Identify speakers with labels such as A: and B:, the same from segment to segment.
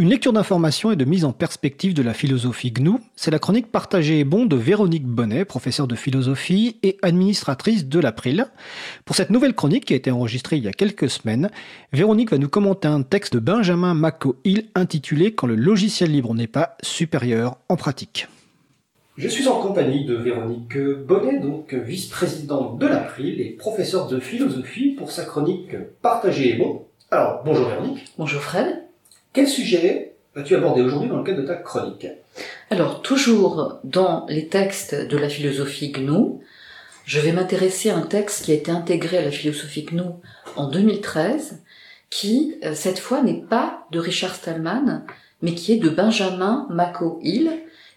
A: Une lecture d'information et de mise en perspective de la philosophie GNU, c'est la chronique partagée et bon de Véronique Bonnet, professeure de philosophie et administratrice de l'April. Pour cette nouvelle chronique qui a été enregistrée il y a quelques semaines, Véronique va nous commenter un texte de Benjamin Mako-Hill intitulé Quand le logiciel libre n'est pas supérieur en pratique. Je suis en compagnie de Véronique Bonnet, donc vice-présidente de l'April et professeure de philosophie pour sa chronique partagée et bon. Alors, bonjour Véronique.
B: Bonjour Fred.
A: Quel sujet vas-tu aborder aujourd'hui dans le cadre de ta chronique?
B: Alors, toujours dans les textes de la philosophie GNU, je vais m'intéresser à un texte qui a été intégré à la philosophie GNU en 2013, qui, euh, cette fois, n'est pas de Richard Stallman, mais qui est de Benjamin Mako-Hill,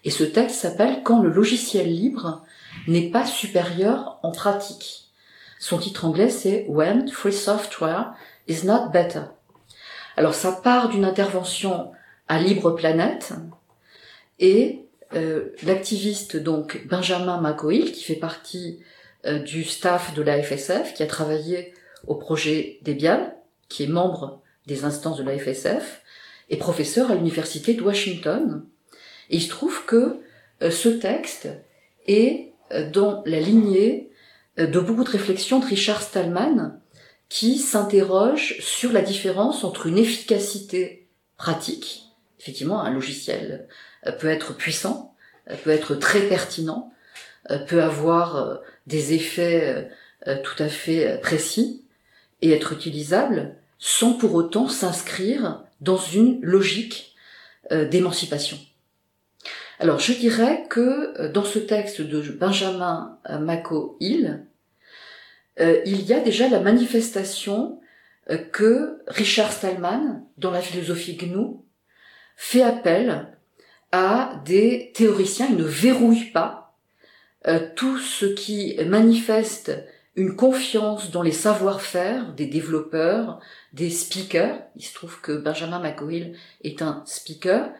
B: et ce texte s'appelle Quand le logiciel libre n'est pas supérieur en pratique. Son titre anglais c'est When Free Software is not better. Alors ça part d'une intervention à Libre Planète et euh, l'activiste donc Benjamin Macoil qui fait partie euh, du staff de la FSF, qui a travaillé au projet Debian, qui est membre des instances de la FSF, et professeur à l'université de Washington. Et il se trouve que euh, ce texte est dans la lignée de beaucoup de réflexions de Richard Stallman, qui s'interroge sur la différence entre une efficacité pratique, effectivement un logiciel euh, peut être puissant, euh, peut être très pertinent, euh, peut avoir des effets tout à fait précis et être utilisable sans pour autant s'inscrire dans une logique d'émancipation. Alors je dirais que dans ce texte de Benjamin Mako-Hill, euh, il y a déjà la manifestation euh, que Richard Stallman, dans la philosophie GNU, fait appel à des théoriciens, il ne verrouille pas euh, tout ce qui manifeste une confiance dans les savoir-faire des développeurs, des speakers, il se trouve que Benjamin McCoy est un speaker,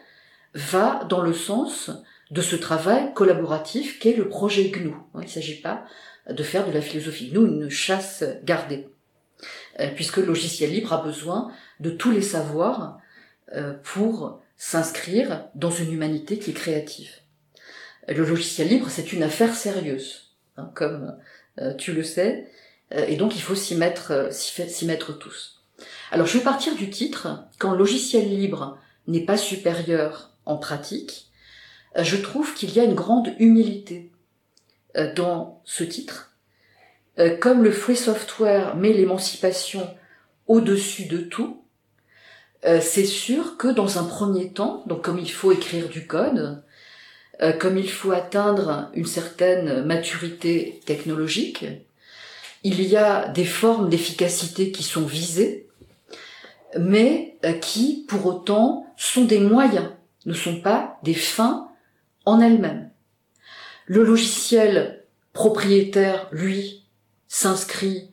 B: va dans le sens de ce travail collaboratif qu'est le projet GNU. Il ne s'agit pas de faire de la philosophie. Nous, une chasse gardée, euh, puisque le logiciel libre a besoin de tous les savoirs euh, pour s'inscrire dans une humanité qui est créative. Le logiciel libre, c'est une affaire sérieuse, hein, comme euh, tu le sais, et donc il faut s'y mettre, s'y mettre tous. Alors je vais partir du titre, quand le logiciel libre n'est pas supérieur en pratique, je trouve qu'il y a une grande humilité euh, dans ce titre. Euh, comme le free software met l'émancipation au-dessus de tout, euh, c'est sûr que dans un premier temps, donc comme il faut écrire du code, comme il faut atteindre une certaine maturité technologique, il y a des formes d'efficacité qui sont visées, mais qui, pour autant, sont des moyens, ne sont pas des fins en elles-mêmes. Le logiciel propriétaire, lui, s'inscrit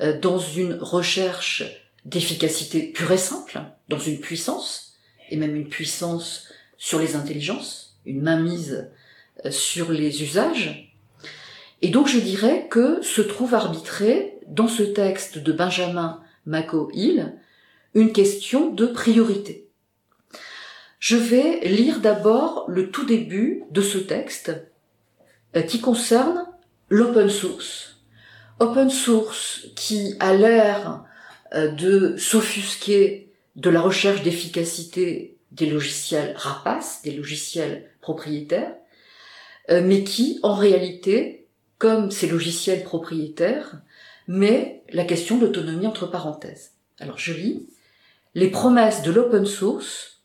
B: euh, dans une recherche d'efficacité pure et simple, dans une puissance, et même une puissance sur les intelligences, une mainmise euh, sur les usages. Et donc je dirais que se trouve arbitré dans ce texte de Benjamin Mako-Hill une question de priorité. Je vais lire d'abord le tout début de ce texte qui concerne l'open source. Open source qui a l'air euh, de s'offusquer de la recherche d'efficacité des logiciels rapaces, des logiciels propriétaires, euh, mais qui, en réalité, comme ces logiciels propriétaires, met la question d'autonomie entre parenthèses. Alors je lis, les promesses de l'open source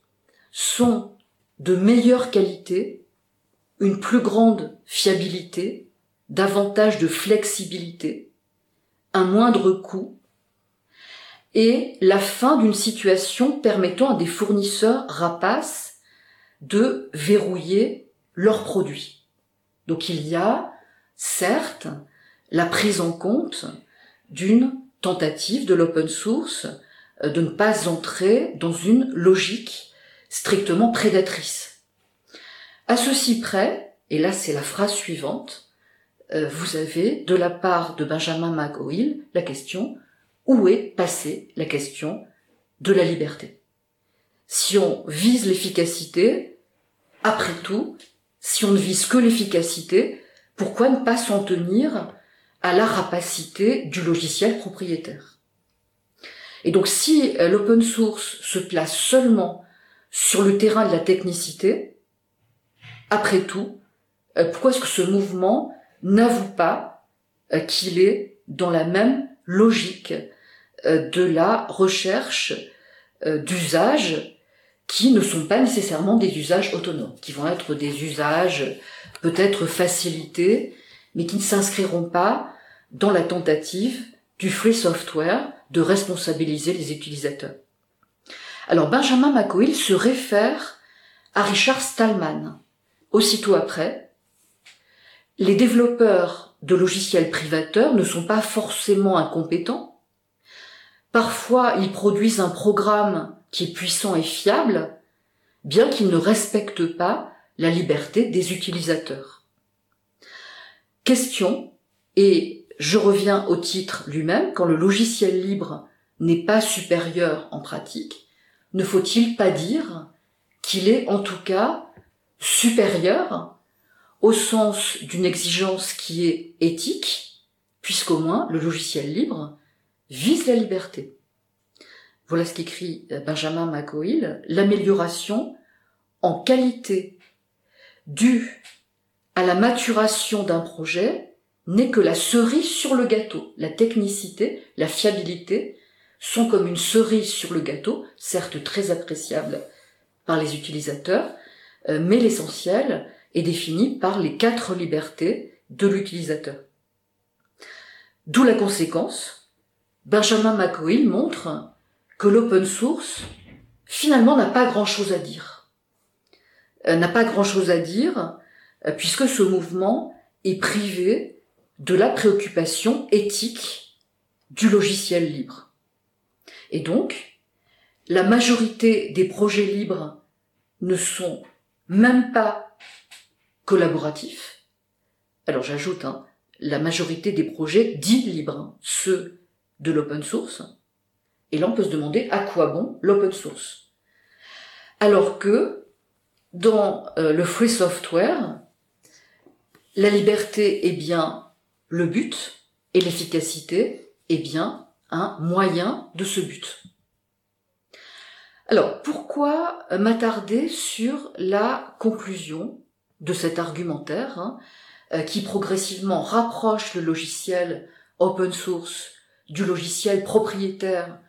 B: sont de meilleure qualité une plus grande fiabilité, davantage de flexibilité, un moindre coût, et la fin d'une situation permettant à des fournisseurs rapaces de verrouiller leurs produits. Donc il y a, certes, la prise en compte d'une tentative de l'open source euh, de ne pas entrer dans une logique strictement prédatrice. À ceci près, et là c'est la phrase suivante, euh, vous avez de la part de Benjamin McO'Hill la question où est passée la question de la liberté? Si on vise l'efficacité, après tout, si on ne vise que l'efficacité, pourquoi ne pas s'en tenir à la rapacité du logiciel propriétaire? Et donc si euh, l'open source se place seulement sur le terrain de la technicité, après tout, euh, pourquoi est-ce que ce mouvement n'avoue pas euh, qu'il est dans la même logique de la recherche d'usages qui ne sont pas nécessairement des usages autonomes, qui vont être des usages peut-être facilités, mais qui ne s'inscriront pas dans la tentative du free software de responsabiliser les utilisateurs. Alors Benjamin McCoy se réfère à Richard Stallman. Aussitôt après, les développeurs de logiciels privateurs ne sont pas forcément incompétents. Parfois, ils produisent un programme qui est puissant et fiable, bien qu'il ne respecte pas la liberté des utilisateurs. Question, et je reviens au titre lui-même, quand le logiciel libre n'est pas supérieur en pratique, ne faut-il pas dire qu'il est en tout cas supérieur au sens d'une exigence qui est éthique, puisqu'au moins le logiciel libre vise la liberté. Voilà ce qu'écrit euh, Benjamin McCoyle, l'amélioration en qualité due à la maturation d'un projet n'est que la cerise sur le gâteau. La technicité, la fiabilité sont comme une cerise sur le gâteau, certes très appréciable par les utilisateurs, mais l'essentiel est défini par les quatre libertés de l'utilisateur. D'où la conséquence, Benjamin McCoy montre que l'open source, finalement, n'a pas grand-chose à dire. Euh, n'a pas grand-chose à dire, euh, puisque ce mouvement est privé de la préoccupation éthique du logiciel libre. Et donc, la majorité des projets libres ne sont même pas collaboratifs. Alors j'ajoute, hein, la majorité des projets dits libres, ceux de l'open source, et là, on peut se demander à quoi bon l'open source. Alors que dans euh, le free software, la liberté est bien le but et l'efficacité est bien un moyen de ce but. Alors, pourquoi m'attarder sur la conclusion de cet argumentaire hein, euh, qui progressivement rapproche le logiciel open source du logiciel propriétaire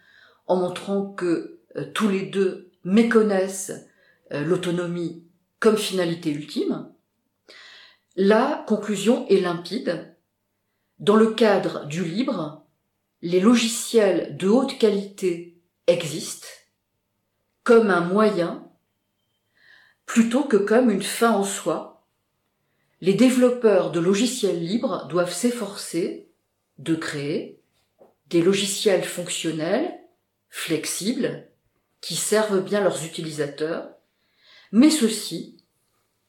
B: en montrant que euh, tous les deux méconnaissent euh, l'autonomie comme finalité ultime, la conclusion est limpide. Dans le cadre du libre, les logiciels de haute qualité existent comme un moyen plutôt que comme une fin en soi. Les développeurs de logiciels libres doivent s'efforcer de créer des logiciels fonctionnels flexibles, qui servent bien leurs utilisateurs, mais ceci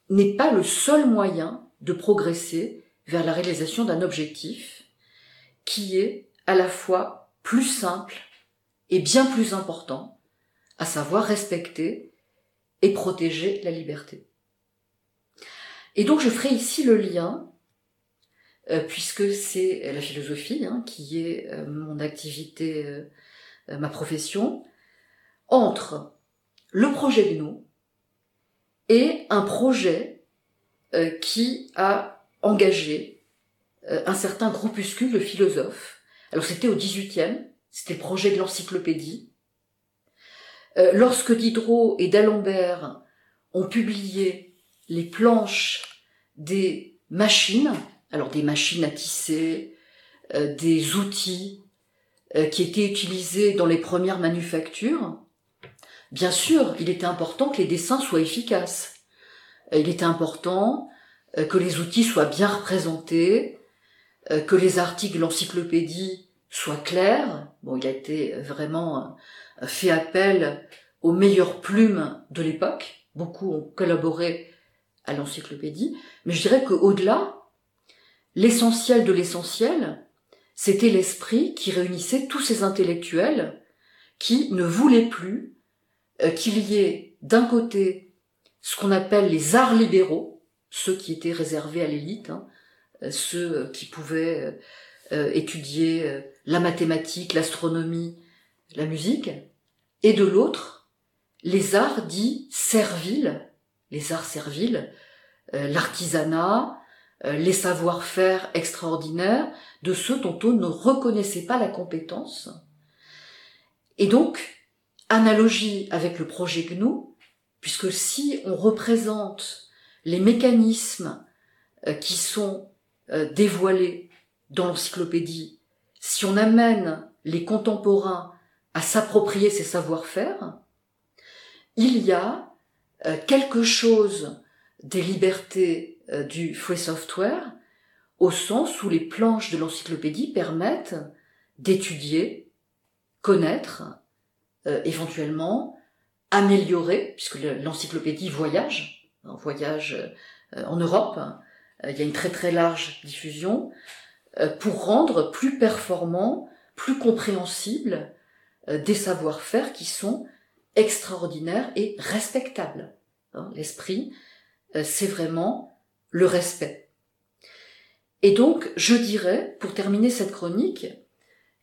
B: n'est pas le seul moyen de progresser vers la réalisation d'un objectif qui est à la fois plus simple et bien plus important, à savoir respecter et protéger la liberté. Et donc je ferai ici le lien, euh, puisque c'est la philosophie hein, qui est euh, mon activité euh, ma profession, entre le projet GNU et un projet qui a engagé un certain groupuscule de philosophes. Alors c'était au 18e, c'était le projet de l'encyclopédie. Lorsque Diderot et d'Alembert ont publié les planches des machines, alors des machines à tisser, des outils euh, qui étaient utilisés dans les premières manufactures, bien sûr, il était important que les dessins soient efficaces. Euh, il était important euh, que les outils soient bien représentés, que les articles l'encyclopédie soient clairs. Bon, il a été vraiment fait appel aux meilleures plumes de l'époque. Beaucoup ont collaboré à l'encyclopédie. Mais je dirais qu'au-delà, l'essentiel de l'essentiel, c'était l'esprit qui réunissait tous ces intellectuels qui ne voulaient plus qu'il y ait d'un côté ce qu'on appelle les arts libéraux, ceux qui étaient réservés à l'élite, hein, ceux qui pouvaient étudier la mathématique, l'astronomie, la musique, et de l'autre, les arts dits serviles, les arts serviles, euh, l'artisanat, euh, les savoir-faire extraordinaires de ceux dont on ne reconnaissait pas la compétence. Et donc, analogie avec le projet GNU, puisque si on représente les mécanismes euh, qui sont dévoilés dans l'encyclopédie, si on amène les contemporains à s'approprier ces savoir-faire, il y a euh, quelque chose des libertés euh, du free software au sens où les planches de l'encyclopédie permettent d'étudier, connaître, euh, éventuellement améliorer, puisque l'encyclopédie voyage, en voyage en Europe, il y a une très très large diffusion, pour rendre plus performant, plus compréhensible des savoir-faire qui sont extraordinaire et respectable. Hein, l'esprit, euh, c'est vraiment le respect. Et donc, je dirais, pour terminer cette chronique,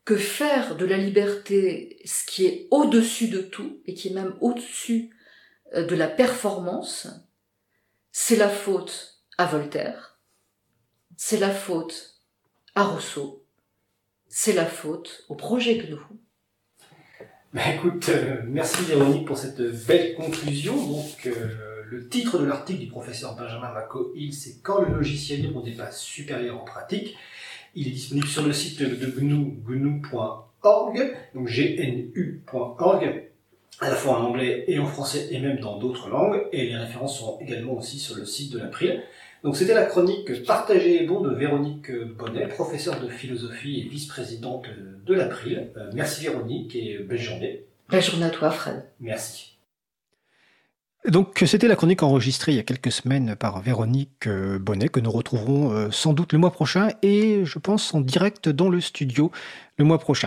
B: que faire de la liberté ce qui est au-dessus de tout, et qui est même au-dessus euh, de la performance, c'est la faute à Voltaire, c'est la faute à Rousseau, c'est la faute au projet nous
A: bah, écoute, euh, merci Véronique pour cette belle conclusion. Donc, euh, le titre de l'article du professeur Benjamin Maco-Hill, c'est Quand le logiciel libre dépasse supérieur en pratique. Il est disponible sur le site de GNU, gnu.org, donc gnu.org, à la fois en anglais et en français et même dans d'autres langues. Et les références sont également aussi sur le site de l'April. Donc c'était la chronique Partagée et bon de Véronique Bonnet, professeure de philosophie et vice-présidente de l'April. Euh, merci Véronique et belle journée.
B: Belle journée à toi Fred.
A: Merci. Donc c'était la chronique enregistrée il y a quelques semaines par Véronique euh, Bonnet que nous retrouverons euh, sans doute le mois prochain et je pense en direct dans le studio le mois prochain.